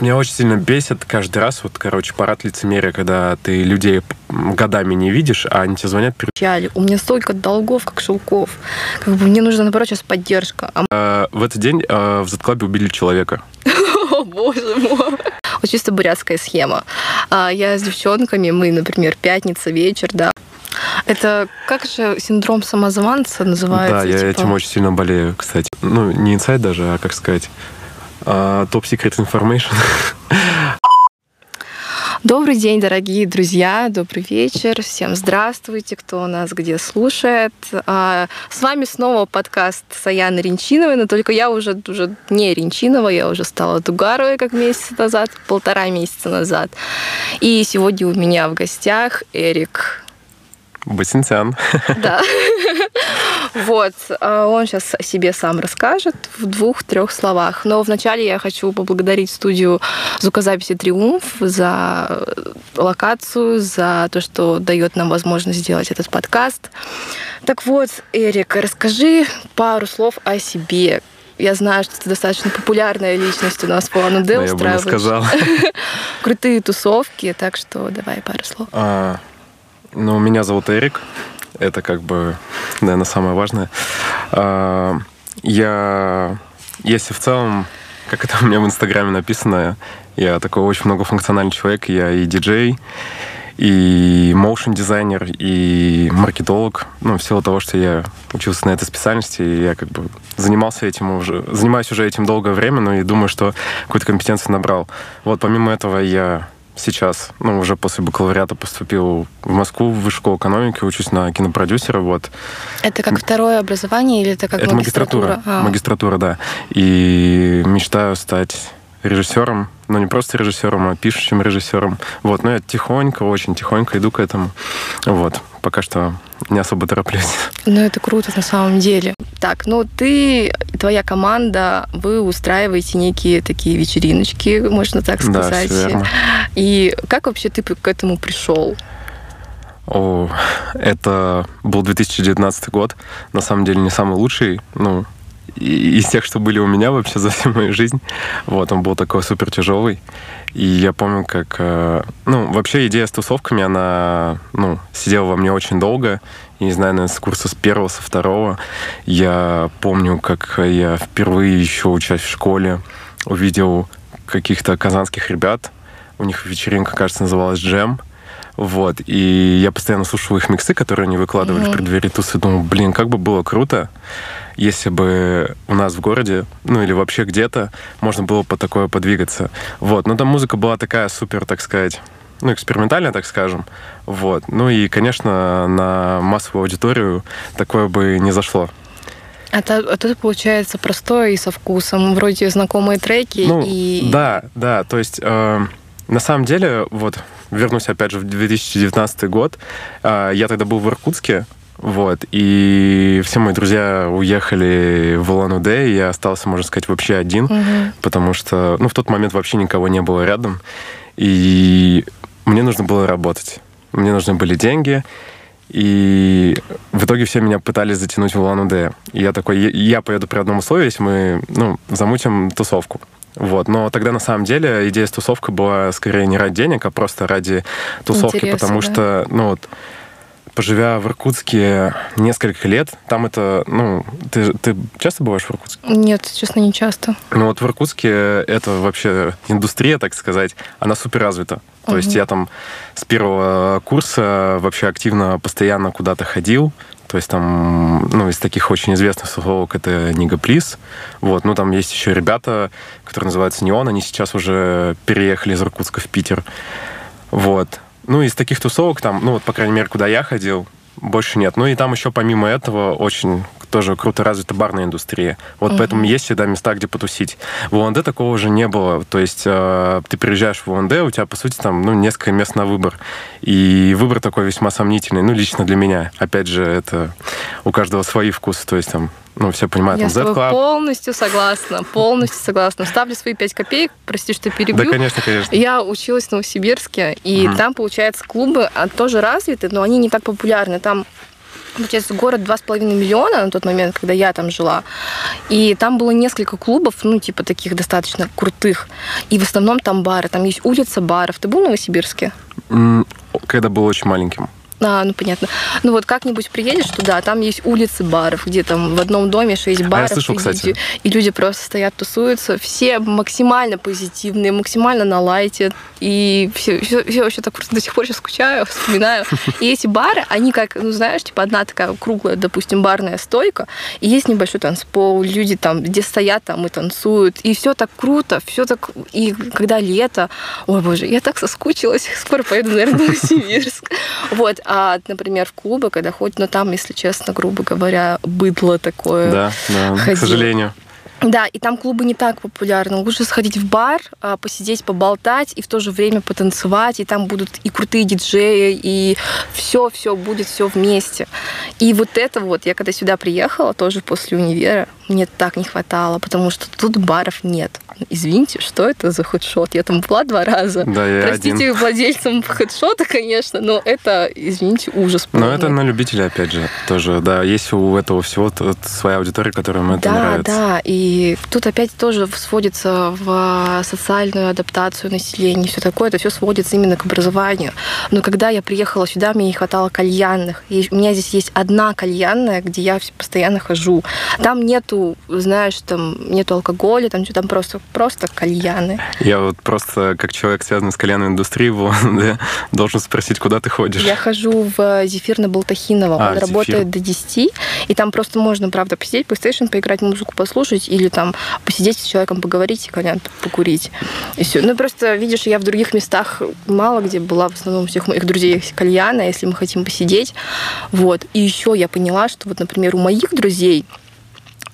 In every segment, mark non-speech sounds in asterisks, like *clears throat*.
Меня очень сильно бесит каждый раз, вот, короче, парад лицемерия, когда ты людей годами не видишь, а они тебе звонят. Печали. У меня столько долгов, как шелков. Как бы мне нужна, наоборот, сейчас поддержка. А... В этот день э, в Z-клабе убили человека. *laughs* О, боже мой. Вот чисто бурятская схема. А, я с девчонками, мы, например, пятница, вечер, да, это как же синдром самозванца называется? Да, я типа... этим очень сильно болею, кстати. Ну, не инсайд даже, а как сказать, топ-секрет uh, information. Добрый день, дорогие друзья, добрый вечер, всем здравствуйте, кто нас где слушает. А, с вами снова подкаст Саяны Ренчиновой, но только я уже, уже не Ренчинова, я уже стала Дугаровой как месяц назад, полтора месяца назад. И сегодня у меня в гостях Эрик Басинцян. Да. *laughs* Вот. А он сейчас о себе сам расскажет в двух-трех словах. Но вначале я хочу поблагодарить студию звукозаписи «Триумф» за локацию, за то, что дает нам возможность сделать этот подкаст. Так вот, Эрик, расскажи пару слов о себе. Я знаю, что ты достаточно популярная личность у нас по Ануде устраиваешь. Я бы сказал. *laughs* Крутые тусовки, так что давай пару слов. Ну, меня зовут Эрик. Это как бы, наверное, самое важное. А, я, если в целом, как это у меня в Инстаграме написано, я такой очень многофункциональный человек. Я и диджей, и моушен дизайнер, и маркетолог. Ну, в силу того, что я учился на этой специальности, и я как бы занимался этим уже, занимаюсь уже этим долгое время, но и думаю, что какую-то компетенцию набрал. Вот помимо этого я сейчас, ну, уже после бакалавриата поступил в Москву, в высшую школу экономики, учусь на кинопродюсера, вот. Это как второе образование или это как это магистратура? магистратура, а. магистратура, да. И мечтаю стать режиссером, но не просто режиссером, а пишущим режиссером. Вот, но я тихонько, очень тихонько иду к этому. Вот, пока что не особо тороплюсь. Ну, это круто на самом деле. Так, ну ты и твоя команда, вы устраиваете некие такие вечериночки, можно так сказать. Да, верно. И как вообще ты к этому пришел? О, это был 2019 год. На самом деле не самый лучший, ну, из тех, что были у меня вообще за всю мою жизнь. Вот, он был такой супер тяжелый. И я помню, как... Э, ну, вообще идея с тусовками, она, ну, сидела во мне очень долго. И, не знаю, наверное, с курса с первого, со второго. Я помню, как я впервые еще учась в школе увидел каких-то казанских ребят. У них вечеринка, кажется, называлась «Джем». Вот. И я постоянно слушал их миксы, которые они выкладывали mm-hmm. в преддверии тусы. Думал, блин, как бы было круто, если бы у нас в городе, ну или вообще где-то, можно было по такое подвигаться. Вот. Но там музыка была такая супер, так сказать, ну, экспериментальная, так скажем. Вот. Ну и, конечно, на массовую аудиторию такое бы не зашло. А это, это получается простое и со вкусом, вроде знакомые треки ну, и... Да, да, то есть э, на самом деле, вот, вернусь опять же в 2019 год, э, я тогда был в Иркутске, вот. И все мои друзья уехали в Улан-Удэ, и я остался, можно сказать, вообще один, угу. потому что, ну, в тот момент вообще никого не было рядом. И мне нужно было работать. Мне нужны были деньги. И в итоге все меня пытались затянуть в Улан-Удэ. И я такой, я поеду при одном условии, если мы, ну, замутим тусовку. Вот. Но тогда на самом деле идея с тусовкой была скорее не ради денег, а просто ради тусовки, Интересно, потому да. что, ну вот, поживя в Иркутске несколько лет, там это, ну, ты, ты часто бываешь в Иркутске? Нет, честно, не часто. Ну вот в Иркутске это вообще индустрия, так сказать, она супер развита. То угу. есть я там с первого курса вообще активно, постоянно куда-то ходил. То есть там, ну, из таких очень известных слов это Нига. Вот, ну, там есть еще ребята, которые называются Неон, они сейчас уже переехали из Иркутска в Питер. Вот. Ну, из таких тусовок там, ну, вот, по крайней мере, куда я ходил, больше нет. Ну и там еще помимо этого очень тоже круто развита барная индустрия. Вот uh-huh. поэтому есть всегда места, где потусить. В УНД такого уже не было. То есть э, ты приезжаешь в УНД, у тебя, по сути, там ну, несколько мест на выбор. И выбор такой весьма сомнительный. Ну, лично для меня. Опять же, это у каждого свои вкусы. То есть там ну, все понимают, Я там, тобой полностью согласна, полностью согласна. Ставлю свои 5 копеек, прости, что перебью. Да, конечно, конечно. Я училась в Новосибирске, и угу. там, получается, клубы а, тоже развиты, но они не так популярны. Там Получается, город 2,5 миллиона на тот момент, когда я там жила. И там было несколько клубов, ну, типа таких достаточно крутых. И в основном там бары. Там есть улица баров. Ты был в Новосибирске? Когда был очень маленьким. А, ну понятно. Ну вот как-нибудь приедешь туда, там есть улицы баров, где там в одном доме шесть баров. А я слышал, и, кстати. Люди, и люди просто стоят, тусуются. Все максимально позитивные, максимально на лайте. И все, все, все вообще так до сих пор сейчас скучаю, *laughs* вспоминаю. И эти бары, они как, ну знаешь, типа одна такая круглая, допустим, барная стойка, и есть небольшой танцпол, люди там, где стоят, там и танцуют. И все так круто, все так... И когда лето, ой, боже, я так соскучилась, *laughs* скоро поеду, наверное, в Новосибирск. Вот, а, например, в клубы, когда ходят, но там, если честно, грубо говоря, быдло такое. Да, да, ходил. к сожалению. Да, и там клубы не так популярны. Лучше сходить в бар, а, посидеть, поболтать и в то же время потанцевать. И там будут и крутые диджеи, и все, все будет все вместе. И вот это вот, я когда сюда приехала, тоже после универа, мне так не хватало, потому что тут баров нет. Извините, что это за хедшот? Я там была два раза. Да, я Простите один. владельцам хедшота, конечно, но это, извините, ужас. Но это на любителя, опять же, тоже. Да, есть у этого всего своя аудитория, которым это да, нравится. Да, да. И тут опять тоже сводится в социальную адаптацию населения, все такое. Это все сводится именно к образованию. Но когда я приехала сюда, мне не хватало кальянных. И у меня здесь есть одна кальянная, где я постоянно хожу. Там нету, знаешь, там нету алкоголя, там, там просто просто кальяны. Я вот просто, как человек, связанный с кальянной индустрией, *laughs* да, должен спросить, куда ты ходишь? Я хожу в Зефир на Болтахинова. А, Он зефир. работает до 10, и там просто можно, правда, посидеть, PlayStation поиграть, музыку послушать, или там посидеть с человеком, поговорить и покурить. И все. Ну, просто, видишь, я в других местах мало где была, в основном у всех моих друзей кальяна, если мы хотим посидеть. Вот. И еще я поняла, что вот, например, у моих друзей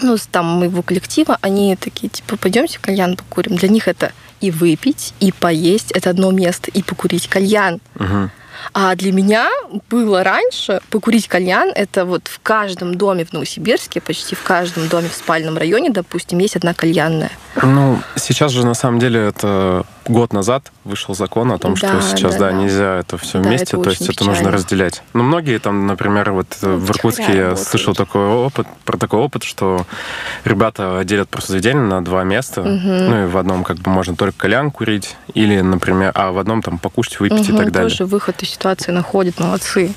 ну, там моего коллектива, они такие, типа, пойдемте кальян покурим. Для них это и выпить, и поесть, это одно место, и покурить кальян. Угу. А для меня было раньше покурить кальян, это вот в каждом доме в Новосибирске, почти в каждом доме в спальном районе, допустим, есть одна кальянная. Ну, сейчас же на самом деле это год назад вышел закон о том, да, что сейчас, да, да, нельзя это все да, вместе, это то есть печально. это нужно разделять. Ну, многие там, например, вот ну, в Иркутске я слышал такой опыт, про такой опыт, что ребята делят просто заведение на два места, угу. ну и в одном как бы можно только кальян курить, или, например, а в одном там покушать, выпить угу, и так далее. Тоже выход из ситуации находит, молодцы.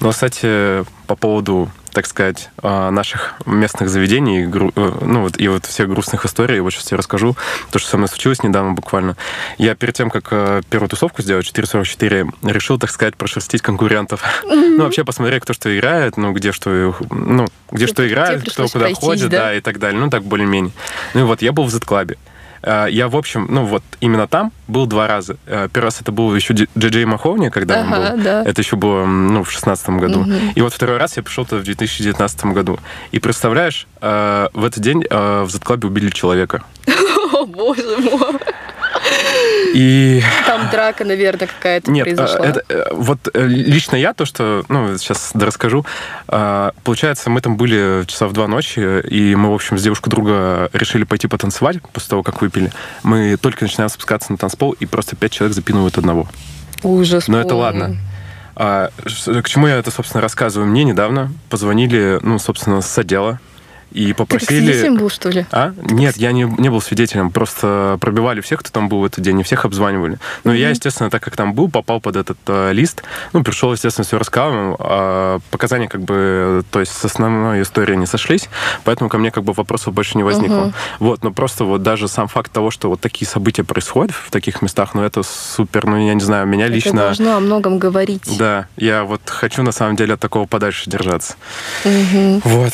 Ну, кстати, по поводу так сказать, а, наших местных заведений, э, ну вот и вот всех грустных историй, я вот сейчас тебе расскажу, то, что со мной случилось недавно буквально. Я перед тем, как э, первую тусовку сделать, 444, решил, так сказать, прошерстить конкурентов. Mm-hmm. Ну, вообще посмотреть, кто что играет, ну, где что, ну, где что играет, кто куда пройтись, ходит, да? да, и так далее. Ну, так более-менее. Ну и вот, я был в Z-клабе. Э, я, в общем, ну вот именно там был два раза. Э, первый раз это был еще Джей Маховни, когда ага, он был. Да. Это еще было ну, в шестнадцатом году. Угу. И вот второй раз я пришел туда в 2019 году. И представляешь, э, в этот день в Z-клабе убили человека. *laughs* О, боже мой. И... Там драка, наверное, какая-то Нет, произошла. Это, э, вот э, лично я, то, что, ну, сейчас расскажу, а, получается, мы там были часа в два ночи, и мы, в общем, с девушкой друга решили пойти потанцевать после того, как выпили. Мы только начинаем спускаться на танцпол, и просто пять человек запинывают одного. Ужас. Но это ладно. А, к чему я это, собственно, рассказываю? Мне недавно позвонили, ну, собственно, с отдела и попросили... Ты был, что ли? А? Нет, я не, не был свидетелем, просто пробивали всех, кто там был в этот день, и всех обзванивали. Но mm-hmm. я, естественно, так как там был, попал под этот э, лист, ну, пришел, естественно, все рассказывал, а показания как бы, то есть с основной историей не сошлись, поэтому ко мне как бы вопросов больше не возникло. Mm-hmm. Вот, но просто вот даже сам факт того, что вот такие события происходят в таких местах, ну, это супер, ну, я не знаю, меня это лично... должно о многом говорить. Да, я вот хочу, на самом деле, от такого подальше держаться. Mm-hmm. Вот.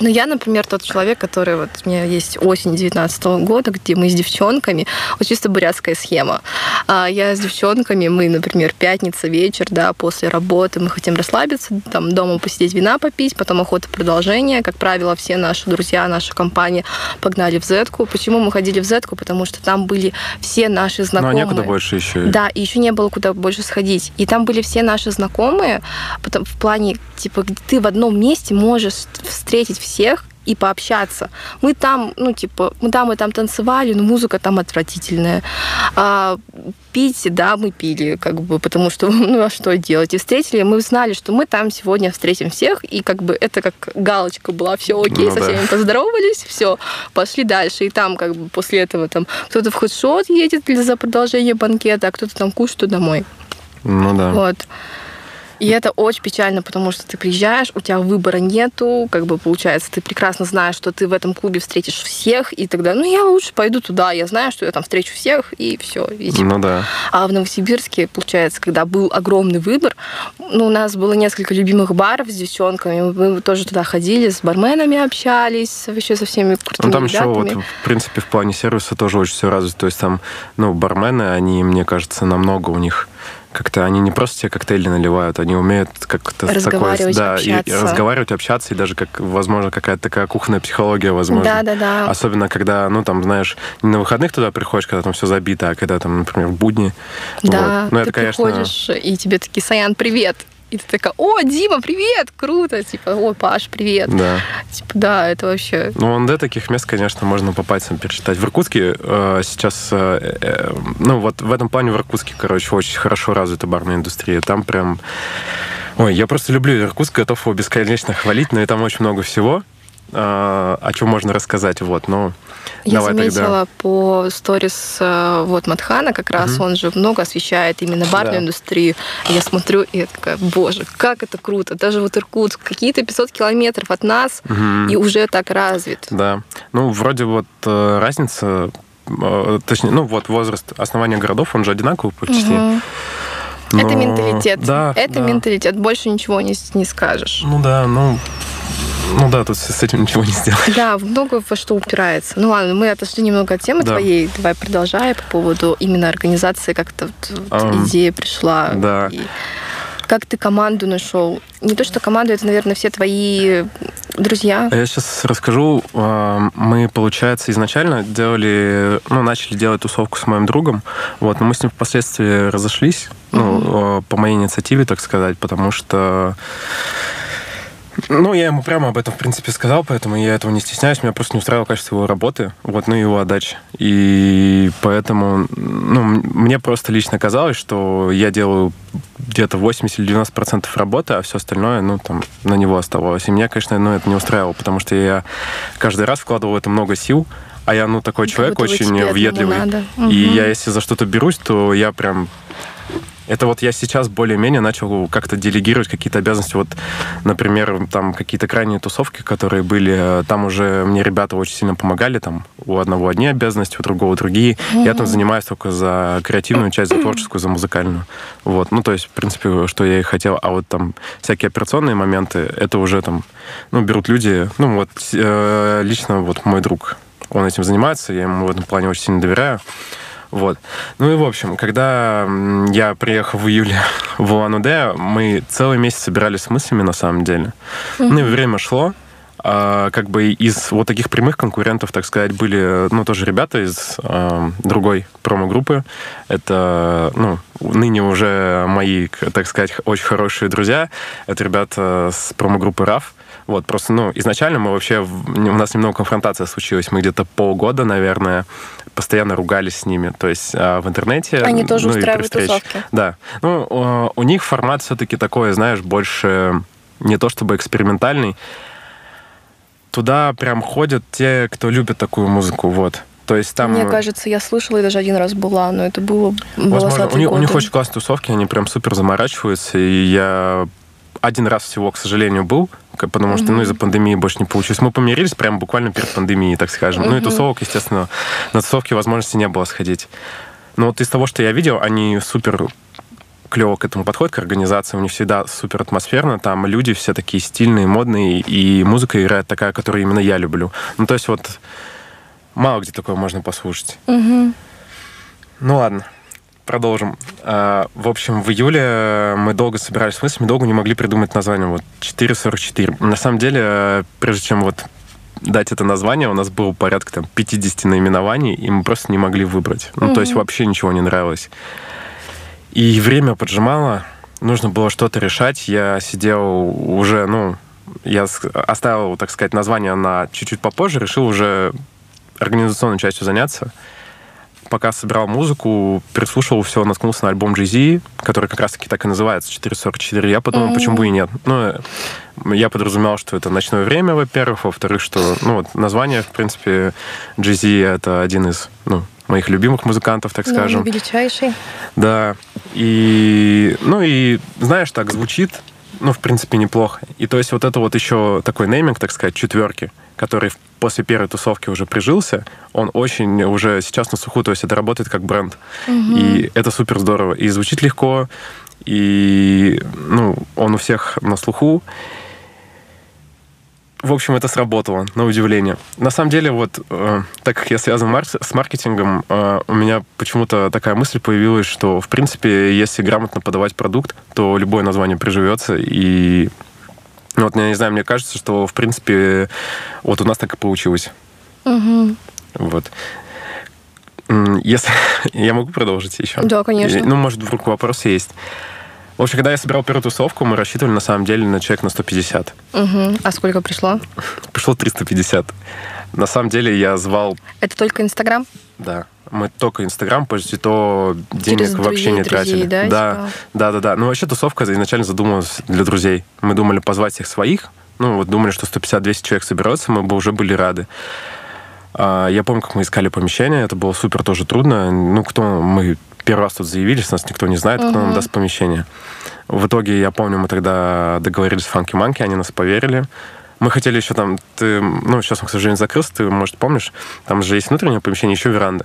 Ну, я, например, тот человек, который вот у меня есть осень 19 года, где мы с девчонками, вот чисто бурятская схема. А я с девчонками, мы, например, пятница вечер, да, после работы, мы хотим расслабиться, там дома посидеть, вина попить, потом охота продолжение. Как правило, все наши друзья, наша компания погнали в Зетку. Почему мы ходили в Зетку? Потому что там были все наши знакомые. Ну, а некуда больше еще. Да, и еще не было куда больше сходить. И там были все наши знакомые, потом в плане, типа, ты в одном месте можешь встретить всех, и пообщаться. Мы там, ну, типа, мы там и там танцевали, но музыка там отвратительная. А, пить, да, мы пили, как бы, потому что, *laughs* ну, а что делать? И встретили, мы знали, что мы там сегодня встретим всех, и как бы это как галочка была, все окей, ну, со всеми да. поздоровались, все, пошли дальше. И там как бы после этого там кто-то в хедшот едет за продолжение банкета, а кто-то там кушает домой. Ну да. Вот. И это очень печально, потому что ты приезжаешь, у тебя выбора нету, как бы получается, ты прекрасно знаешь, что ты в этом клубе встретишь всех, и тогда, ну, я лучше пойду туда, я знаю, что я там встречу всех, и все. И, типа. Ну да. А в Новосибирске, получается, когда был огромный выбор, ну, у нас было несколько любимых баров с девчонками, мы тоже туда ходили, с барменами общались, вообще со всеми крутыми Ну, там ребятами. еще вот, в принципе, в плане сервиса тоже очень все развито, то есть там, ну, бармены, они, мне кажется, намного у них как-то они не просто тебе коктейли наливают, они умеют как-то разговаривать, такое, да, общаться. И, и разговаривать, общаться, и даже как, возможно, какая-то такая кухонная психология, возможно. Да, да, да. Особенно, когда, ну, там, знаешь, не на выходных туда приходишь, когда там все забито, а когда там, например, в будни. Да, вот. ну, ты это, конечно... приходишь, и тебе такие, Саян, привет, и ты такая, о, Дима, привет, круто, типа, о, Паш, привет. Да. Типа, да, это вообще... Ну, до таких мест, конечно, можно по пальцам перечитать. В Иркутске э, сейчас, э, э, ну, вот в этом плане в Иркутске, короче, очень хорошо развита барная индустрия. Там прям... Ой, я просто люблю Иркутск, готов его бесконечно хвалить, но и там очень много всего. А, о чем можно рассказать. Вот, но я давай заметила тогда. по сторис э, вот Матхана, как раз угу. он же много освещает именно барную да. индустрию. Я смотрю, и я такая, боже, как это круто. Даже вот Иркутск, какие-то 500 километров от нас, угу. и уже так развит. Да. Ну, вроде вот э, разница, э, точнее, ну вот возраст основания городов, он же одинаковый почти. Угу. Но... Это менталитет. Да, это да. менталитет. Больше ничего не, не скажешь. Ну да, ну ну да, тут с этим ничего не сделаешь. Да, много во что упирается. Ну ладно, мы отошли немного от темы да. твоей. Давай продолжай по поводу именно организации, как-то вот, um, идея пришла. Да. И как ты команду нашел? Не то, что команду, это, наверное, все твои друзья. Я сейчас расскажу. А, мы, получается, изначально делали, ну, начали делать тусовку с моим другом. Вот, но мы с ним впоследствии разошлись, mm-hmm. ну, по моей инициативе, так сказать, потому что ну, я ему прямо об этом, в принципе, сказал, поэтому я этого не стесняюсь. Меня просто не устраивало качество его работы, вот, ну и его отдачи. И поэтому, ну, мне просто лично казалось, что я делаю где-то 80 или 90 процентов работы, а все остальное, ну, там, на него оставалось. И меня, конечно, ну, это не устраивало, потому что я каждый раз вкладывал в это много сил, а я, ну, такой человек очень въедливый. Угу. И я, если за что-то берусь, то я прям это вот я сейчас более-менее начал как-то делегировать какие-то обязанности. Вот, например, там какие-то крайние тусовки, которые были, там уже мне ребята очень сильно помогали. Там у одного одни обязанности, у другого другие. Mm-hmm. Я там занимаюсь только за креативную часть, за *clears throat* творческую, за музыкальную. Вот. Ну, то есть, в принципе, что я и хотел. А вот там всякие операционные моменты, это уже там, ну, берут люди. Ну, вот э, лично вот мой друг, он этим занимается, я ему в этом плане очень сильно доверяю. Вот. Ну и, в общем, когда я приехал в июле *laughs* в Улан-Удэ, мы целый месяц собирались с мыслями, на самом деле. Mm-hmm. Ну и время шло. А, как бы из вот таких прямых конкурентов, так сказать, были, ну, тоже ребята из а, другой промо-группы. Это, ну, ныне уже мои, так сказать, очень хорошие друзья. Это ребята с промо-группы RAF. Вот, просто, ну, изначально мы вообще, у нас немного конфронтация случилась. Мы где-то полгода, наверное, постоянно ругались с ними. То есть а, в интернете... Они тоже ну, устраивают тусовки. Да. Ну, у них формат все-таки такой, знаешь, больше не то чтобы экспериментальный. Туда прям ходят те, кто любит такую музыку, вот. То есть там... Мне кажется, я слышала и даже один раз была, но это было... Возможно, у них, у них очень классные тусовки, они прям супер заморачиваются, и я один раз всего, к сожалению, был, потому что, ну, из-за пандемии больше не получилось. Мы помирились прямо буквально перед пандемией, так скажем. Ну, и тусовок, естественно, на тусовке возможности не было сходить. Но вот из того, что я видел, они супер клево к этому подходят, к организации. У них всегда супер атмосферно. Там люди все такие стильные, модные, и музыка играет такая, которую именно я люблю. Ну, то есть вот мало где такое можно послушать. Угу. Ну, ладно продолжим. А, в общем, в июле мы долго собирались с мыслями, долго не могли придумать название. Вот 444. На самом деле, прежде чем вот дать это название, у нас было порядка там 50 наименований, и мы просто не могли выбрать. Ну, mm-hmm. то есть вообще ничего не нравилось. И время поджимало, нужно было что-то решать. Я сидел уже, ну, я оставил, так сказать, название на чуть-чуть попозже, решил уже организационной частью заняться. Пока собирал музыку, прислушивал все, наткнулся на альбом Jay-Z, который как раз-таки так и называется, 444. Я подумал, mm-hmm. почему бы и нет. Ну, я подразумевал, что это ночное время, во-первых. Во-вторых, что, ну, вот название, в принципе, Jay-Z — это один из, ну, моих любимых музыкантов, так скажем. Да, величайший. Да. И, ну, и, знаешь, так звучит, ну, в принципе, неплохо. И то есть вот это вот еще такой нейминг, так сказать, четверки, который после первой тусовки уже прижился, он очень уже сейчас на суху, то есть это работает как бренд. Угу. И это супер здорово. И звучит легко, и ну, он у всех на слуху. В общем, это сработало, на удивление. На самом деле, вот, э, так как я связан мар- с маркетингом, э, у меня почему-то такая мысль появилась, что, в принципе, если грамотно подавать продукт, то любое название приживется, и ну, вот, я не знаю, мне кажется, что, в принципе, вот у нас так и получилось. Угу. Вот. Если... *laughs* я могу продолжить еще? Да, конечно. Ну, может, вдруг вопрос есть. В общем, когда я собирал первую тусовку, мы рассчитывали на самом деле на человек на 150. Угу. А сколько пришло? Пришло 350. На самом деле я звал... Это только Инстаграм? Да. Мы только Инстаграм, почти то денег Через вообще не тратили. Да, да, типа? да, да, да. Ну, вообще тусовка изначально задумывалась для друзей. Мы думали позвать всех своих. Ну, вот думали, что 150-200 человек соберется, мы бы уже были рады. А, я помню, как мы искали помещение, это было супер тоже трудно. Ну, кто мы первый раз тут заявились, нас никто не знает, кто нам даст помещение. В итоге, я помню, мы тогда договорились с Фанки Манки, они нас поверили. Мы хотели еще там, ты, ну, сейчас он, к сожалению, закрылся, ты, может, помнишь, там же есть внутреннее помещение, еще веранда.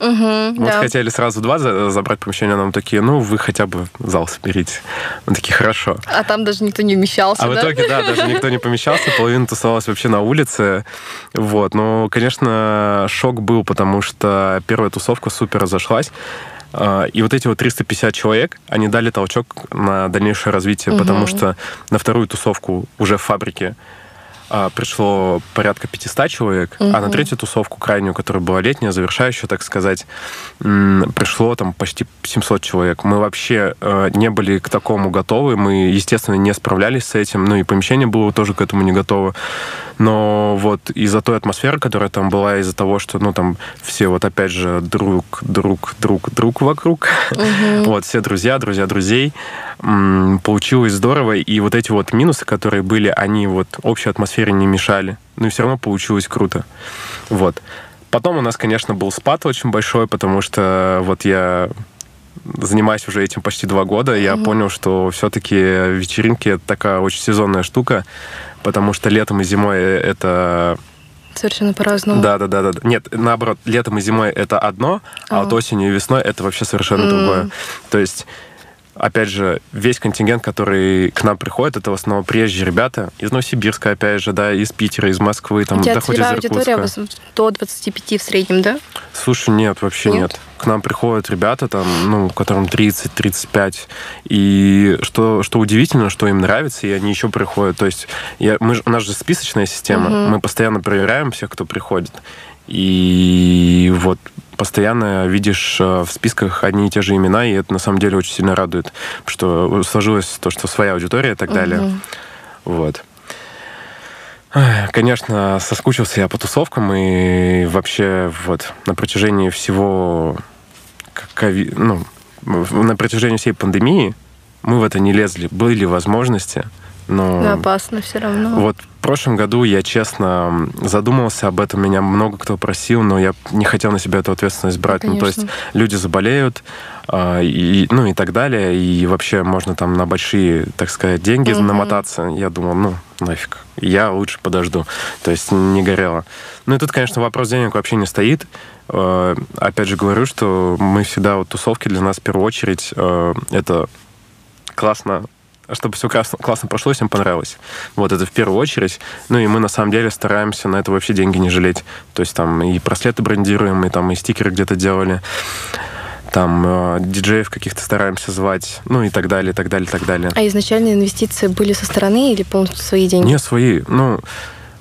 Угу, мы да. хотели сразу два забрать помещения, нам такие, ну, вы хотя бы зал соберите. Мы такие, хорошо. А там даже никто не вмещался, А да? в итоге, да, даже никто не помещался, половина тусовалась вообще на улице. Вот, но, конечно, шок был, потому что первая тусовка супер разошлась. А, и вот эти вот 350 человек, они дали толчок на дальнейшее развитие, угу. потому что на вторую тусовку уже в фабрике пришло порядка 500 человек, угу. а на третью тусовку, крайнюю, которая была летняя, завершающая, так сказать, пришло там почти 700 человек. Мы вообще э, не были к такому готовы, мы, естественно, не справлялись с этим, ну и помещение было тоже к этому не готово. Но вот из-за той атмосферы, которая там была, из-за того, что, ну, там все вот опять же друг, друг, друг, друг вокруг, угу. *laughs* вот все друзья, друзья друзей, получилось здорово, и вот эти вот минусы, которые были, они вот общей атмосфере не мешали, но и все равно получилось круто. Вот. Потом у нас, конечно, был спад очень большой, потому что вот я занимаюсь уже этим почти два года, я mm понял, что все-таки вечеринки это такая очень сезонная штука, потому что летом и зимой это Совершенно по-разному. Да, да, да, да. Нет, наоборот, летом и зимой это одно, а, а вот осенью и весной это вообще совершенно mm. другое. То есть опять же, весь контингент, который к нам приходит, это в основном приезжие ребята из Новосибирска, опять же, да, из Питера, из Москвы, там, У тебя доходит из аудитория до 25 в среднем, да? Слушай, нет, вообще нет. нет. К нам приходят ребята, там, ну, которым 30-35, и что, что удивительно, что им нравится, и они еще приходят. То есть я, мы, у нас же списочная система, угу. мы постоянно проверяем всех, кто приходит. И вот постоянно видишь э, в списках одни и те же имена, и это на самом деле очень сильно радует, что сложилось то, что своя аудитория и так далее. Угу. Вот. Конечно, соскучился я по тусовкам, и вообще вот на протяжении всего ну, на протяжении всей пандемии мы в это не лезли. Были возможности, но... Да, опасно все равно. Вот в прошлом году я, честно, задумался об этом. Меня много кто просил, но я не хотел на себя эту ответственность брать. Ну, то есть люди заболеют, э, и, ну и так далее. И вообще можно там на большие, так сказать, деньги угу. намотаться. Я думал, ну, нафиг. Я лучше подожду. То есть не горело. Ну и тут, конечно, вопрос денег вообще не стоит. Э, опять же говорю, что мы всегда, вот тусовки для нас в первую очередь, э, это классно чтобы все классно, классно прошло, всем понравилось. Вот это в первую очередь. Ну и мы на самом деле стараемся на это вообще деньги не жалеть. То есть там и браслеты брендируем, и там и стикеры где-то делали. Там э, диджеев каких-то стараемся звать, ну и так далее, и так далее, и так далее. А изначальные инвестиции были со стороны или полностью свои деньги? Не, свои. Ну,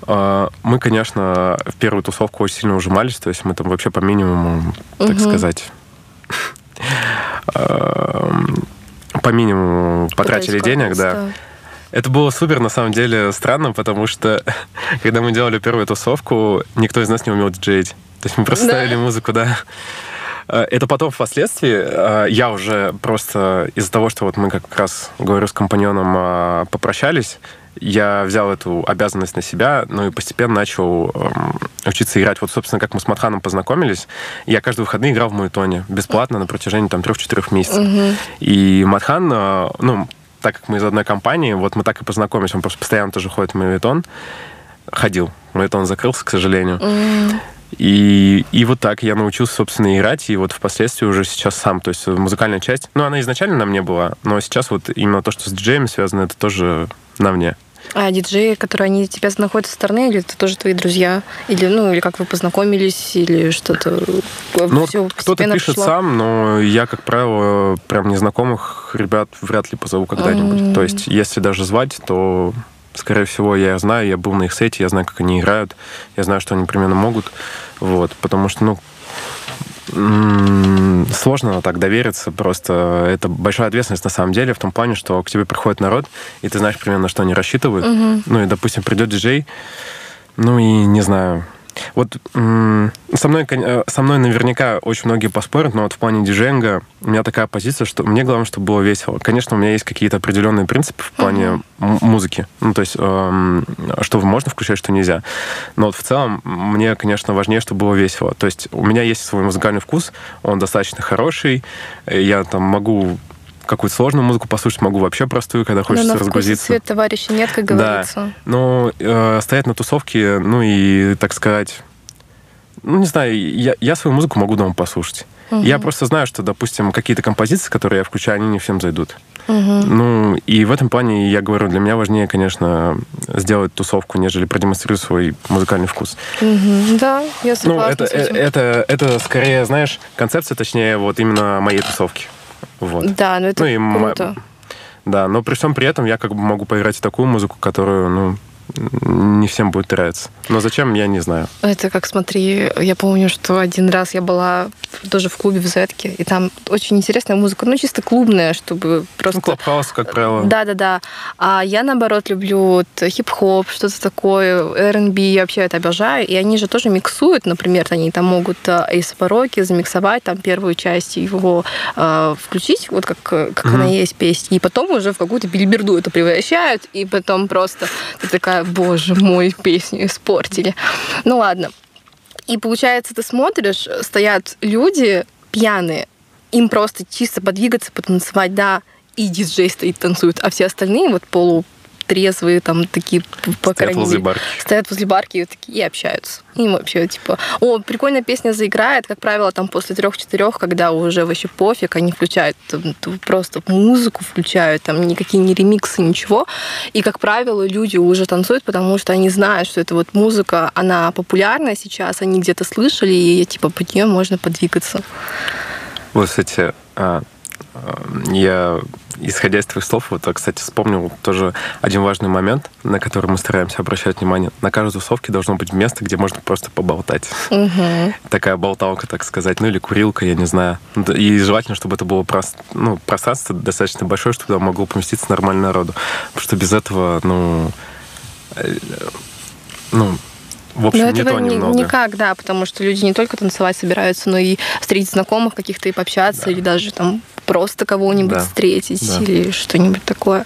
э, мы, конечно, в первую тусовку очень сильно ужимались, то есть мы там вообще по минимуму, так угу. сказать, *laughs* эм, по минимуму потратили денег, да. Это было супер, на самом деле, странно, потому что, *laughs* когда мы делали первую тусовку, никто из нас не умел диджеить. То есть мы просто да. ставили музыку, да. Э, это потом впоследствии э, я уже просто из-за того, что вот мы как раз, говорю, с компаньоном э, попрощались, я взял эту обязанность на себя, ну и постепенно начал эм, учиться играть. Вот, собственно, как мы с Матханом познакомились, я каждые выходные играл в Муэтоне бесплатно на протяжении там трех-четырех месяцев. Угу. И Матхан, ну, так как мы из одной компании, вот мы так и познакомились. Он просто постоянно тоже ходит в Муэтон. Ходил. Муэтон закрылся, к сожалению. Угу. И, и вот так я научился, собственно, играть, и вот впоследствии уже сейчас сам, то есть музыкальная часть, ну, она изначально на мне была, но сейчас вот именно то, что с диджеями связано, это тоже на мне. А диджеи, которые они тебя находят со стороны, или это тоже твои друзья? Или, ну, или как вы познакомились, или что-то? Ну, кто-то пишет пришло? сам, но я, как правило, прям незнакомых ребят вряд ли позову когда-нибудь. Mm-hmm. То есть, если даже звать, то скорее всего, я знаю, я был на их сете, я знаю, как они играют, я знаю, что они примерно могут. Вот, потому что, ну, сложно так довериться, просто это большая ответственность на самом деле в том плане, что к тебе приходит народ, и ты знаешь примерно, на что они рассчитывают. Угу. Ну и, допустим, придет диджей, ну и не знаю, вот со мной, э, со мной наверняка очень многие поспорят, но вот в плане диджейнга у меня такая позиция, что мне главное, чтобы было весело. Конечно, у меня есть какие-то определенные принципы в плане uh-huh. музыки. Ну, то есть, эм, что можно включать, что нельзя. Но вот в целом мне, конечно, важнее, чтобы было весело. То есть у меня есть свой музыкальный вкус, он достаточно хороший. Я там могу какую-то сложную музыку послушать, могу вообще простую, когда хочется Но разгрузиться. цвет товарища нет, как говорится. Да. Но э, стоять на тусовке, ну и, так сказать, ну, не знаю, я, я свою музыку могу дома послушать. Угу. Я просто знаю, что, допустим, какие-то композиции, которые я включаю, они не всем зайдут. Угу. Ну, и в этом плане, я говорю, для меня важнее, конечно, сделать тусовку, нежели продемонстрировать свой музыкальный вкус. Угу. Да, я согласна Ну, это, это, это скорее, знаешь, концепция, точнее, вот именно моей тусовки. Вот. Да, ну это ну, и круто. Да, но при всем при этом я как бы могу поиграть в такую музыку, которую, ну, не всем будет нравиться. Но зачем, я не знаю. Это как, смотри, я помню, что один раз я была тоже в клубе в Зетке, и там очень интересная музыка, ну, чисто клубная, чтобы просто... Ну, клабхаус, как правило. Да-да-да. А я, наоборот, люблю вот хип-хоп, что-то такое, R&B, я вообще это обожаю, и они же тоже миксуют, например, они там могут Эйс Бароки замиксовать, там первую часть его э, включить, вот как, как mm-hmm. она есть песня, и потом уже в какую-то бильберду это превращают, и потом просто ты такая, боже мой, песню испортили. Ну ладно. И получается, ты смотришь, стоят люди пьяные, им просто чисто подвигаться, потанцевать, да, и диджей стоит, танцует, а все остальные вот полу трезвые, там такие, по стоят возле барки. Стоят возле барки и, такие, и общаются. Им вообще, типа, о, прикольная песня заиграет, как правило, там после трех-четырех, когда уже вообще пофиг, они включают там, просто музыку, включают, там никакие не ремиксы, ничего. И, как правило, люди уже танцуют, потому что они знают, что эта вот музыка, она популярна сейчас, они где-то слышали, и, типа, под нее можно подвигаться. Вот, кстати, а, я исходя из твоих слов, вот, кстати, вспомнил тоже один важный момент, на который мы стараемся обращать внимание. На каждой тусовке должно быть место, где можно просто поболтать. Угу. Такая болталка, так сказать, ну или курилка, я не знаю. И желательно, чтобы это было просто, ну, пространство достаточно большое, чтобы туда могло поместиться нормально народу. Потому что без этого, ну, э, ну, в общем, но не этого то немного. никак, да, потому что люди не только танцевать собираются, но и встретить знакомых каких-то и пообщаться, да. или даже там просто кого-нибудь да. встретить да. или что-нибудь такое.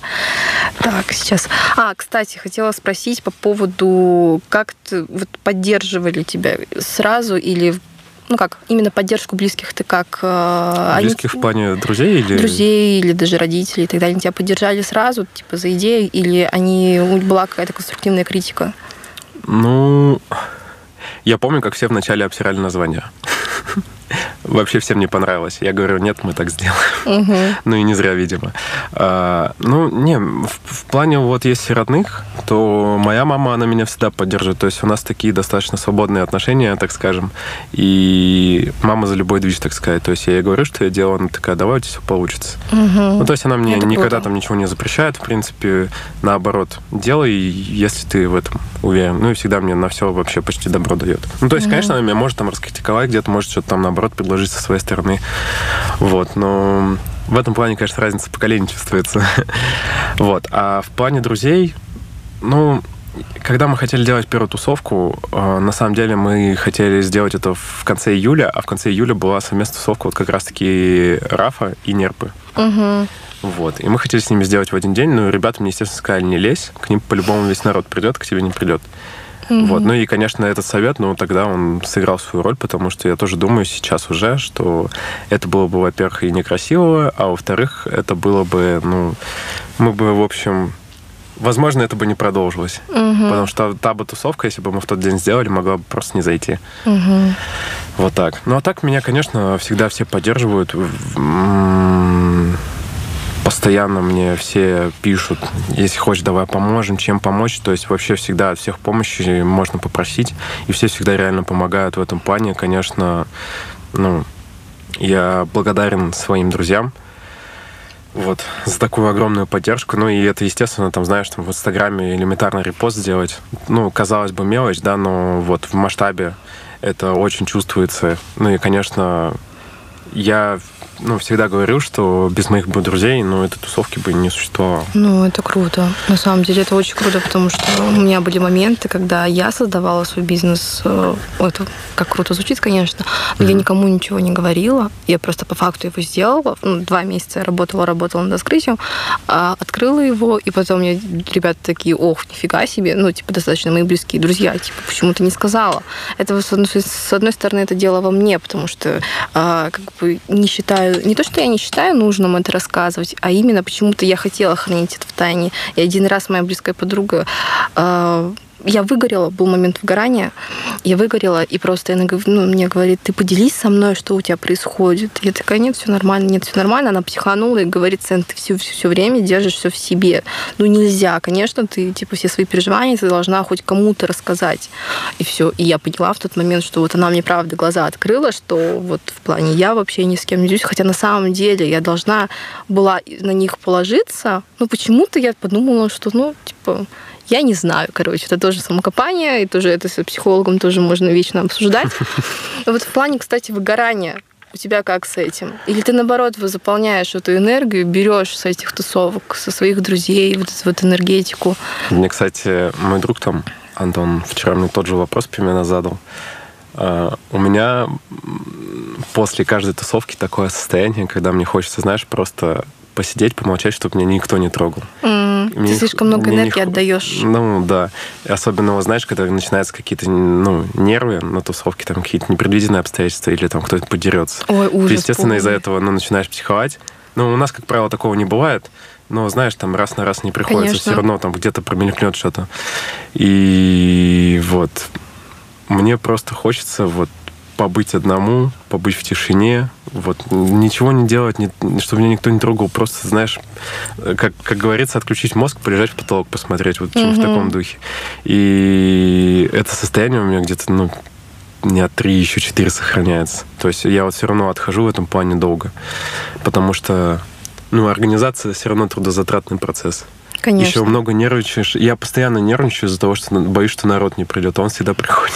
Так, сейчас. А, кстати, хотела спросить по поводу, как ты вот поддерживали тебя сразу или ну как, именно поддержку близких ты как... Э, близких они, в плане друзей или... Друзей или даже родителей и так далее. Они тебя поддержали сразу, типа, за идею, или они, была какая-то конструктивная критика? Ну, я помню, как все вначале обсирали название. Вообще всем не понравилось. Я говорю, нет, мы так сделаем. Угу. *laughs* ну и не зря, видимо. А, ну, не, в, в плане вот если родных, то моя мама, она меня всегда поддерживает. То есть у нас такие достаточно свободные отношения, так скажем. И мама за любой движ, так сказать. То есть я ей говорю, что я делаю, она такая, давай, у тебя все получится. Угу. Ну, то есть она мне Это никогда круто. там ничего не запрещает. В принципе, наоборот, делай, если ты в этом уверен. Ну и всегда мне на все вообще почти добро дает. Ну, то есть, угу. конечно, она меня может там раскритиковать где-то, может что-то там наоборот предложить со своей стороны. Вот, но в этом плане, конечно, разница поколений чувствуется. *laughs* вот. А в плане друзей, ну, когда мы хотели делать первую тусовку, э, на самом деле мы хотели сделать это в конце июля, а в конце июля была совместная тусовка вот как раз-таки Рафа и Нерпы. Угу. Вот. И мы хотели с ними сделать в один день, но ребята мне, естественно, сказали, не лезь, к ним по-любому весь народ придет, к тебе не придет. Угу. Вот. Ну и, конечно, этот совет, ну, тогда он сыграл свою роль, потому что я тоже думаю сейчас уже, что это было бы, во-первых, и некрасиво, а во-вторых, это было бы, ну, мы бы, в общем, возможно, это бы не продолжилось. Угу. Потому что та бы тусовка, если бы мы в тот день сделали, могла бы просто не зайти. Угу. Вот так. Ну, а так меня, конечно, всегда все поддерживают постоянно мне все пишут, если хочешь, давай поможем, чем помочь. То есть вообще всегда от всех помощи можно попросить. И все всегда реально помогают в этом плане. Конечно, ну, я благодарен своим друзьям, вот, за такую огромную поддержку. Ну, и это, естественно, там, знаешь, там в Инстаграме элементарный репост сделать. Ну, казалось бы, мелочь, да, но вот в масштабе это очень чувствуется. Ну, и, конечно, я ну, всегда говорю, что без моих бы друзей, ну, этой тусовки бы не существовало. Ну, это круто. На самом деле это очень круто, потому что у меня были моменты, когда я создавала свой бизнес. Э, это как круто звучит, конечно, но mm-hmm. я никому ничего не говорила. Я просто по факту его сделала. Ну, два месяца я работала, работала над раскрытием, а открыла его, и потом мне ребята такие, ох, нифига себе, ну, типа, достаточно мои близкие друзья, типа, почему ты не сказала? Это, с одной, с одной стороны, это дело во мне, потому что а, как бы не считаю не то, что я не считаю нужным это рассказывать, а именно почему-то я хотела хранить это в тайне. И один раз моя близкая подруга э, я выгорела, был момент выгорания, я выгорела, и просто она ну, мне говорит, ты поделись со мной, что у тебя происходит. Я такая, нет, все нормально, нет, все нормально. Она психанула и говорит, Сэн, ты все, все, все время держишь все в себе. Ну, нельзя, конечно, ты, типа, все свои переживания ты должна хоть кому-то рассказать. И все. И я поняла в тот момент, что вот она мне, правда, глаза открыла, что вот в плане я вообще ни с кем не делюсь, хотя на самом деле я должна была на них положиться, но почему-то я подумала, что, ну, типа, я не знаю, короче, это тоже самокопание, и тоже это с психологом тоже можно вечно обсуждать. *laughs* Вот в плане, кстати, выгорания, у тебя как с этим? Или ты, наоборот, заполняешь эту энергию, берешь с этих тусовок, со своих друзей, вот эту вот энергетику? Мне, кстати, мой друг там, Антон, вчера мне тот же вопрос примерно задал. Uh, у меня после каждой тусовки такое состояние, когда мне хочется, знаешь, просто посидеть, помолчать, чтобы меня никто не трогал. Mm, ты слишком много энергии не... отдаешь. Ну, да. Особенно, знаешь, когда начинаются какие-то ну, нервы на тусовке, там какие-то непредвиденные обстоятельства, или там кто-то подерется. Ой, ужас. Ты, естественно, из-за этого ну, начинаешь психовать. Ну, у нас, как правило, такого не бывает. Но, знаешь, там раз на раз не приходится. Конечно. Все равно там где-то промелькнет что-то. И вот мне просто хочется вот побыть одному, побыть в тишине, вот, ничего не делать, не, чтобы меня никто не трогал, просто, знаешь, как, как говорится, отключить мозг, полежать в потолок, посмотреть, вот mm-hmm. в таком духе. И это состояние у меня где-то, ну, дня три, еще четыре сохраняется. То есть я вот все равно отхожу в этом плане долго, потому что, ну, организация все равно трудозатратный процесс. Конечно. Еще много нервничаешь. Я постоянно нервничаю из-за того, что боюсь, что народ не придет, а он всегда приходит.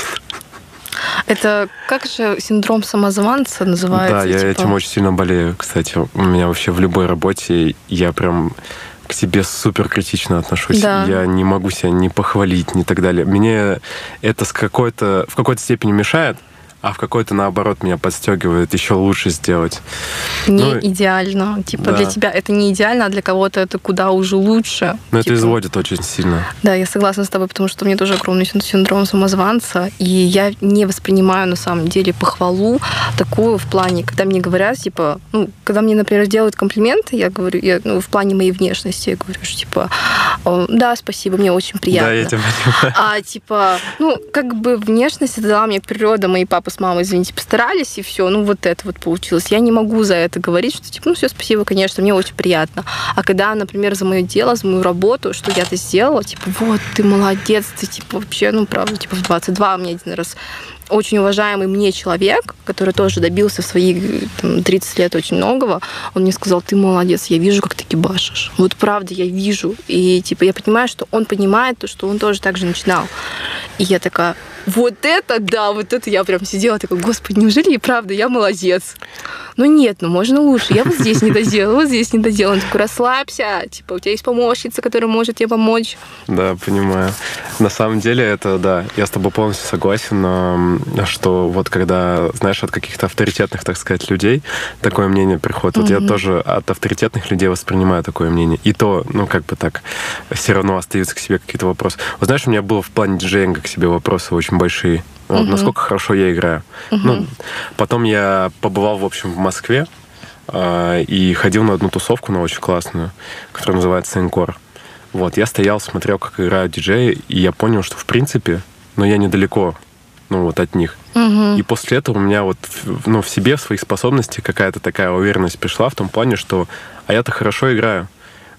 Это как же синдром самозванца называется? Да, я типа... этим очень сильно болею, кстати. У меня вообще в любой работе я прям к себе супер критично отношусь. Да. Я не могу себя не похвалить, ни так далее. Мне это с какой-то, в какой-то степени мешает, а в какой-то, наоборот, меня подстегивает еще лучше сделать. Не ну, идеально. Типа да. для тебя это не идеально, а для кого-то это куда уже лучше. Но типа... это изводит очень сильно. Да, я согласна с тобой, потому что у меня тоже огромный синдром самозванца, и я не воспринимаю на самом деле похвалу такую в плане, когда мне говорят, типа, ну, когда мне, например, делают комплименты, я говорю, я, ну, в плане моей внешности, я говорю, что, типа, да, спасибо, мне очень приятно. Да, я тебя понимаю. А, типа, ну, как бы внешность дала мне природа, мои папа с мамой, извините, постарались, и все, ну вот это вот получилось. Я не могу за это говорить, что типа, ну все, спасибо, конечно, мне очень приятно. А когда, например, за мое дело, за мою работу, что я это сделала, типа, вот, ты молодец, ты типа вообще, ну правда, типа в 22 мне один раз очень уважаемый мне человек, который тоже добился в свои там, 30 лет очень многого, он мне сказал, ты молодец, я вижу, как ты кибашишь. Вот правда, я вижу. И типа я понимаю, что он понимает то, что он тоже так же начинал. И я такая, вот это да, вот это я прям сидела такая, господи, неужели и правда я молодец? ну нет, ну можно лучше. Я вот здесь не доделала, вот здесь не доделала. Он такой, расслабься, типа, у тебя есть помощница, которая может тебе помочь. Да, понимаю. На самом деле это, да, я с тобой полностью согласен, что вот когда, знаешь, от каких-то авторитетных, так сказать, людей такое мнение приходит, вот mm-hmm. я тоже от авторитетных людей воспринимаю такое мнение. И то, ну, как бы так, все равно остаются к себе какие-то вопросы. Вот знаешь, у меня было в плане диджеинга к себе вопросы очень большие. Вот, угу. Насколько хорошо я играю. Угу. Ну, потом я побывал, в общем, в Москве э, и ходил на одну тусовку, на очень классную, которая называется Энкор. Вот, я стоял, смотрел, как играют диджеи, и я понял, что, в принципе, ну, я недалеко, ну, вот от них. Угу. И после этого у меня вот, ну, в себе, в своих способностях какая-то такая уверенность пришла в том плане, что, а я-то хорошо играю.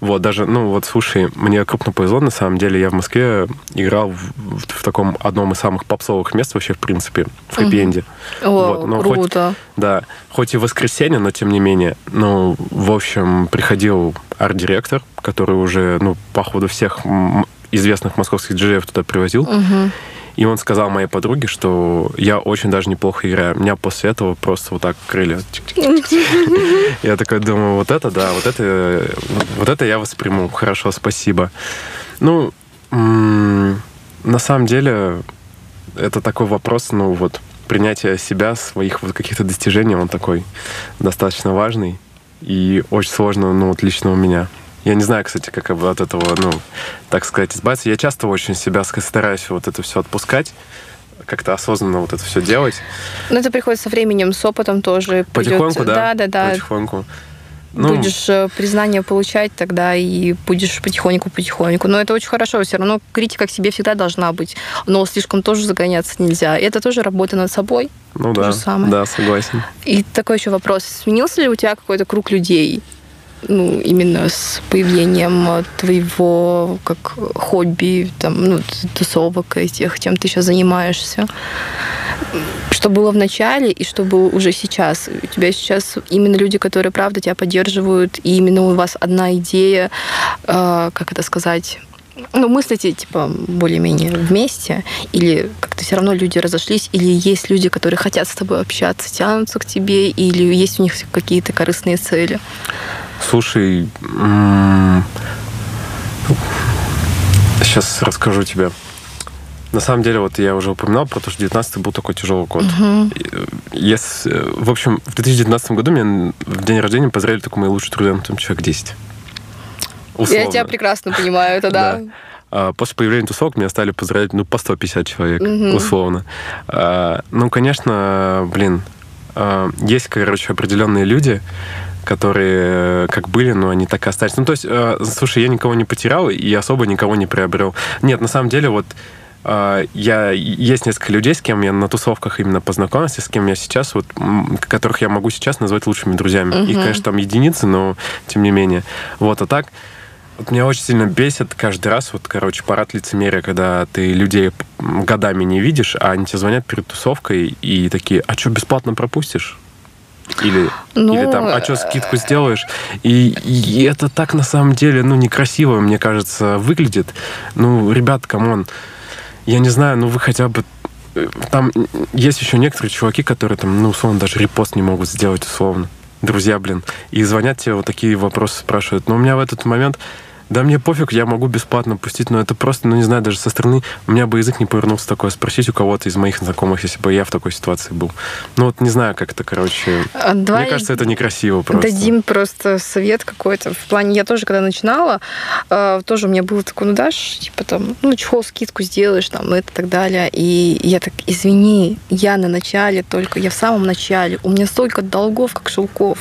Вот, даже, ну, вот, слушай, мне крупно повезло, на самом деле, я в Москве играл в, в, в таком одном из самых попсовых мест вообще, в принципе, в хэппи-энде. О, вот, но круто. Хоть, да, хоть и воскресенье, но тем не менее, ну, в общем, приходил арт-директор, который уже, ну, по ходу всех известных московских диджеев туда привозил. Угу. И он сказал моей подруге, что я очень даже неплохо играю. Меня после этого просто вот так крылья. Я такой думаю, вот это да, вот это, вот это я восприму. Хорошо, спасибо. Ну, на самом деле, это такой вопрос, ну вот, принятие себя, своих вот каких-то достижений, он такой достаточно важный и очень сложно, ну вот лично у меня. Я не знаю, кстати, как от этого, ну, так сказать, избавиться. Я часто очень себя стараюсь вот это все отпускать как-то осознанно вот это все делать. Но это приходит со временем, с опытом тоже. Потихоньку, придет. да? Да, да, да. Потихоньку. Ну, будешь э, признание получать тогда и будешь потихоньку-потихоньку. Но это очень хорошо. Все равно критика к себе всегда должна быть. Но слишком тоже загоняться нельзя. Это тоже работа над собой. Ну То да, самое. да, согласен. И такой еще вопрос. Сменился ли у тебя какой-то круг людей? Ну, именно с появлением твоего как хобби, там, ну, тусовок и тех, чем ты сейчас занимаешься. Что было в начале и что было уже сейчас. У тебя сейчас именно люди, которые, правда, тебя поддерживают, и именно у вас одна идея, э, как это сказать, ну, мыслите, типа, более-менее вместе, или как-то все равно люди разошлись, или есть люди, которые хотят с тобой общаться, тянутся к тебе, или есть у них какие-то корыстные цели? Слушай, сейчас расскажу тебе. На самом деле, вот я уже упоминал про то, что 19 был такой тяжелый год. Угу. Если, в общем, в 2019 году меня в день рождения поздравили только мои лучшие друзья, ну, там человек 10. Условно. Я тебя прекрасно понимаю, это да. А после появления тусовок меня стали поздравлять, ну, по 150 человек, угу. условно. А, ну, конечно, блин, а, есть, короче, определенные люди, которые э, как были, но они так и остались. Ну, то есть, э, слушай, я никого не потерял и особо никого не приобрел. Нет, на самом деле, вот э, я есть несколько людей, с кем я на тусовках именно познакомился, с кем я сейчас, вот, которых я могу сейчас назвать лучшими друзьями. Угу. Их, конечно, там единицы, но тем не менее. Вот, а так, вот меня очень сильно бесит каждый раз, вот, короче, парад лицемерия, когда ты людей годами не видишь, а они тебе звонят перед тусовкой и такие, а что, бесплатно пропустишь? Или, ну, или там, а что, скидку сделаешь? И, и это так на самом деле, ну, некрасиво, мне кажется, выглядит. Ну, ребят, come on, я не знаю, ну вы хотя бы э, там есть еще некоторые чуваки, которые там, ну, условно, даже репост не могут сделать, условно. Друзья, блин. И звонят тебе вот такие вопросы спрашивают. Но у меня в этот момент да мне пофиг, я могу бесплатно пустить, но это просто, ну не знаю, даже со стороны, у меня бы язык не повернулся такое, спросить у кого-то из моих знакомых, если бы я в такой ситуации был. Ну вот не знаю, как это, короче, а Давай мне кажется, это некрасиво просто. Дадим просто совет какой-то. В плане, я тоже, когда начинала, э, тоже у меня было такое, ну дашь, типа там, ну чехол, скидку сделаешь, там, это и так далее. И я так, извини, я на начале только, я в самом начале, у меня столько долгов, как шелков.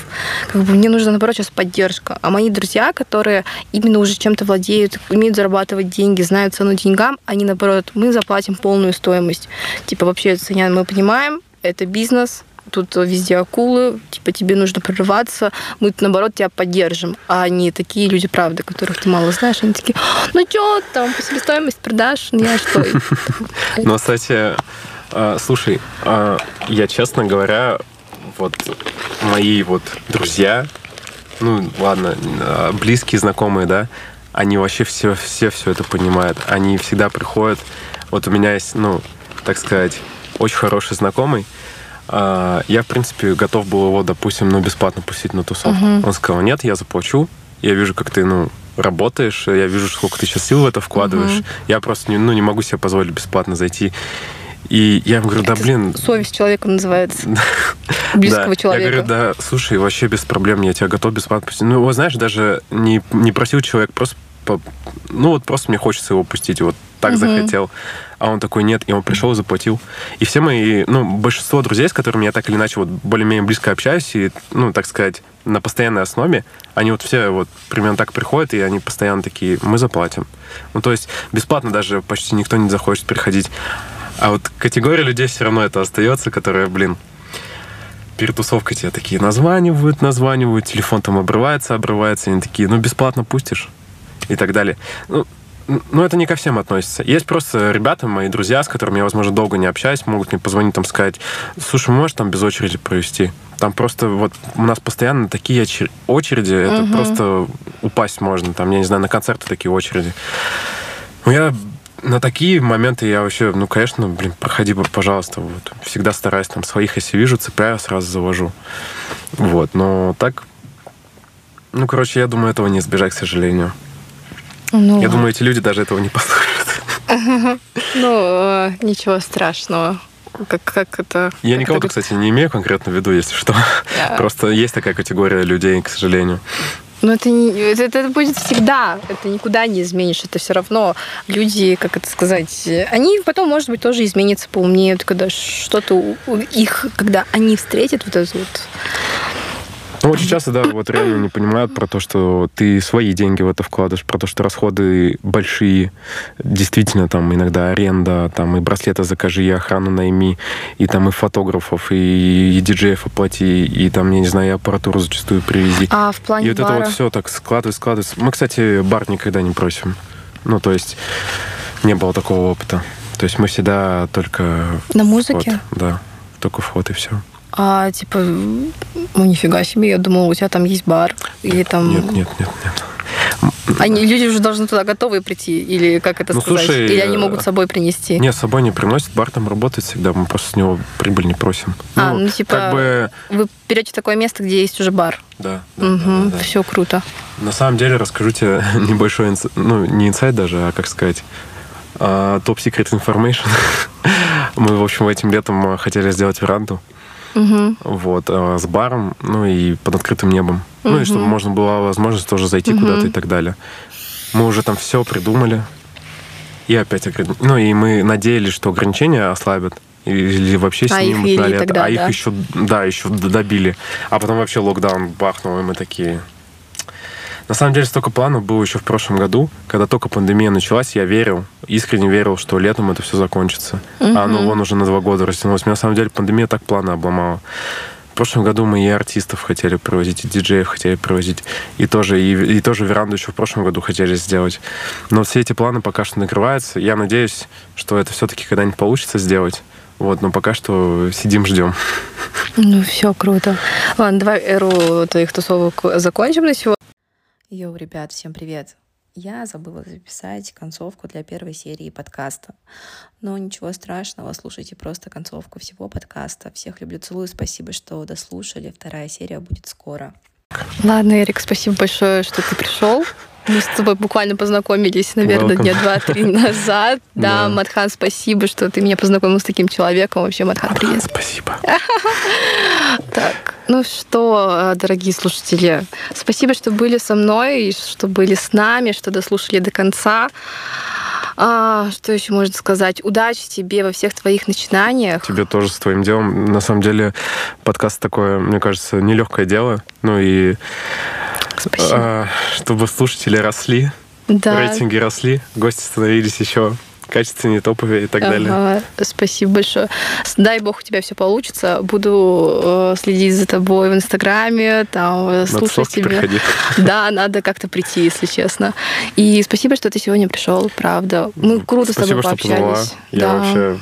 Как бы мне нужна, наоборот, сейчас поддержка. А мои друзья, которые именно уже чем-то владеют, умеют зарабатывать деньги, знают цену деньгам, они, наоборот, мы заплатим полную стоимость. Типа, вообще, ценя мы понимаем, это бизнес, тут везде акулы, типа тебе нужно прорываться, мы наоборот тебя поддержим, а не такие люди, правда, которых ты мало знаешь, они такие, ну что там, по себестоимость продаж, ну я что? Ну, кстати, а, слушай, а, я, честно говоря, вот мои вот друзья, ну ладно, а, близкие, знакомые, да, они вообще все, все, все это понимают. Они всегда приходят. Вот у меня есть, ну, так сказать, очень хороший знакомый. А, я, в принципе, готов был его, допустим, ну, бесплатно пустить на тусовку. Мгм. Он сказал, нет, я заплачу. Я вижу, как ты, ну, работаешь, я вижу, сколько ты сейчас сил в это вкладываешь. Мгм. Я просто не, ну, не могу себе позволить бесплатно зайти. И я ему говорю, да, блин, Совесть человека называется. *laughs* Близкого да. человека. Я говорю, да, слушай, вообще без проблем, я тебя готов бесплатно пустить. Ну, вот знаешь, даже не, не просил человек, просто, ну, вот просто мне хочется его пустить, вот так Мгм. захотел. А он такой, нет, и он пришел и заплатил. И все мои, ну, большинство друзей, с которыми я так или иначе вот более-менее близко общаюсь, и, ну, так сказать, на постоянной основе, они вот все вот примерно так приходят, и они постоянно такие, мы заплатим. Ну, то есть бесплатно даже почти никто не захочет приходить. А вот категория людей все равно это остается, которая, блин, перед тусовкой тебе такие названивают, названивают, телефон там обрывается, обрывается, и они такие, ну, бесплатно пустишь и так далее. Ну, ну, это не ко всем относится. Есть просто ребята, мои друзья, с которыми я, возможно, долго не общаюсь, могут мне позвонить, там, сказать, слушай, можешь там без очереди провести? Там просто вот у нас постоянно такие очер- очереди, это Мгм. просто упасть можно. Там, я не знаю, на концерты такие очереди. Ну, я на такие моменты я вообще, ну, конечно, блин, проходи, пожалуйста. Вот. Всегда стараюсь там своих, если вижу, цепляю, сразу завожу. Вот, но так... Ну, короче, я думаю, этого не избежать, к сожалению. Ну, Я думаю, эти люди даже этого не послушают. *laughs* ну, э, ничего страшного. Как, как это... Я никого, это кстати, не имею конкретно в виду, если что. Просто есть такая категория людей, к сожалению. Но это, не, это, это будет всегда, это никуда не изменишь. Это все равно люди, как это сказать, они потом, может быть, тоже изменятся, поумнеют, когда что-то их, когда они встретят вот это вот. Ну, очень часто, да, вот реально не понимают про то, что ты свои деньги в это вкладываешь, про то, что расходы большие, действительно, там, иногда аренда, там, и браслеты закажи, и охрану найми, и там, и фотографов, и, и диджеев оплати, и там, я не знаю, и аппаратуру зачастую привези. А в плане И вот бара? это вот все так складывается, складывается. Мы, кстати, бар никогда не просим. Ну, то есть не было такого опыта. То есть мы всегда только На вход, музыке? да, только вход и все. А, типа, ну, нифига себе, я думала, у тебя там есть бар. Или там... Нет, нет, нет, нет. Они, люди уже должны туда готовые прийти, или как это Ну, сказать? слушай, или они э, могут с собой принести? Нет, с собой не приносит, бар там работает всегда, мы просто с него прибыль не просим. А, ну, типа- Как бы, Вы берете такое место, где есть уже бар. да. да, да, да, да. Все круто. На самом деле, расскажу тебе *laughs* небольшой, инс- ну, не инсайт даже, а, как сказать, а, топ-секрет information. *laughs* Мы, в общем, этим летом а, хотели сделать веранду, Мгм. вот, а, с баром, ну, и под открытым небом. Ну, и чтобы можно была возможность тоже зайти Мгм. куда-то и так далее. Мы уже там все придумали, и опять ограни- Ну, и мы надеялись, что ограничения ослабят, или вообще А их снимут ввели на лето. тогда, а их да? еще, да, еще добили. А потом вообще локдаун бахнул, и мы такие... На самом деле столько планов было еще в прошлом году, когда только пандемия началась, я верил, искренне верил, что летом это все закончится. А оно Мгм. вон уже на два года растянулось. Мне на самом деле пандемия так планы обломала. В прошлом году мы и артистов хотели привозить, и диджеев хотели привозить, и тоже, и, и тоже веранду еще в прошлом году хотели сделать. Но все эти планы пока что накрываются. Я надеюсь, что это все-таки когда-нибудь получится сделать. Вот, но пока что сидим, ждем. Ну, все круто. Ладно, давай эру твоих тусовок закончим на сегодня. Йоу, ребят, всем привет. Я забыла записать концовку для первой серии подкаста. Но ничего страшного, слушайте просто концовку всего подкаста. Всех люблю, целую, спасибо, что дослушали. Вторая серия будет скоро. Ладно, Эрик, спасибо большое, что ты пришел. Мы с тобой буквально познакомились, наверное, дня два-три *laughs* назад. Да. Матхан, спасибо, что ты меня познакомил с таким человеком. Вообще, Матхан, привет. Спасибо. *laughs* Так, ну что, э, дорогие слушатели, спасибо, что были со мной, и что были с нами, что дослушали до конца. А, что еще можно сказать? Удачи тебе во всех твоих начинаниях. Тебе тоже с твоим делом. На самом деле подкаст такое, мне кажется, нелегкое дело. Ну и Спасибо. а, чтобы слушатели росли, да. рейтинги росли, гости становились еще качественнее, топовее и так далее. Ага, спасибо большое. Дай бог у тебя все получится. Буду э, следить за тобой в Инстаграме, там э, слушать тебя. приходи. Да, надо как-то прийти, если честно. И спасибо, что ты сегодня пришел, правда. Мы круто Спасибо, с тобой что позвала. пообщались. Я Да. вообще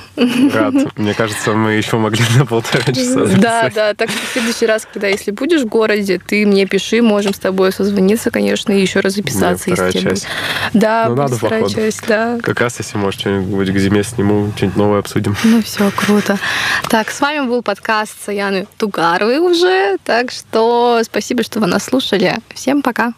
рад. *laughs* Мне кажется, мы еще могли на полтора часа Да, да. Так что в следующий раз, когда если будешь в городе, ты мне пиши, можем с тобой созвониться, конечно, и еще раз записаться, если. Да, Ну, надо, часть, да. Как раз если мы может, что-нибудь к зиме сниму, что-нибудь новое обсудим. Ну все, круто. Так, с вами был подкаст Саяны Тугаровой уже, так что спасибо, что вы нас слушали. Всем пока.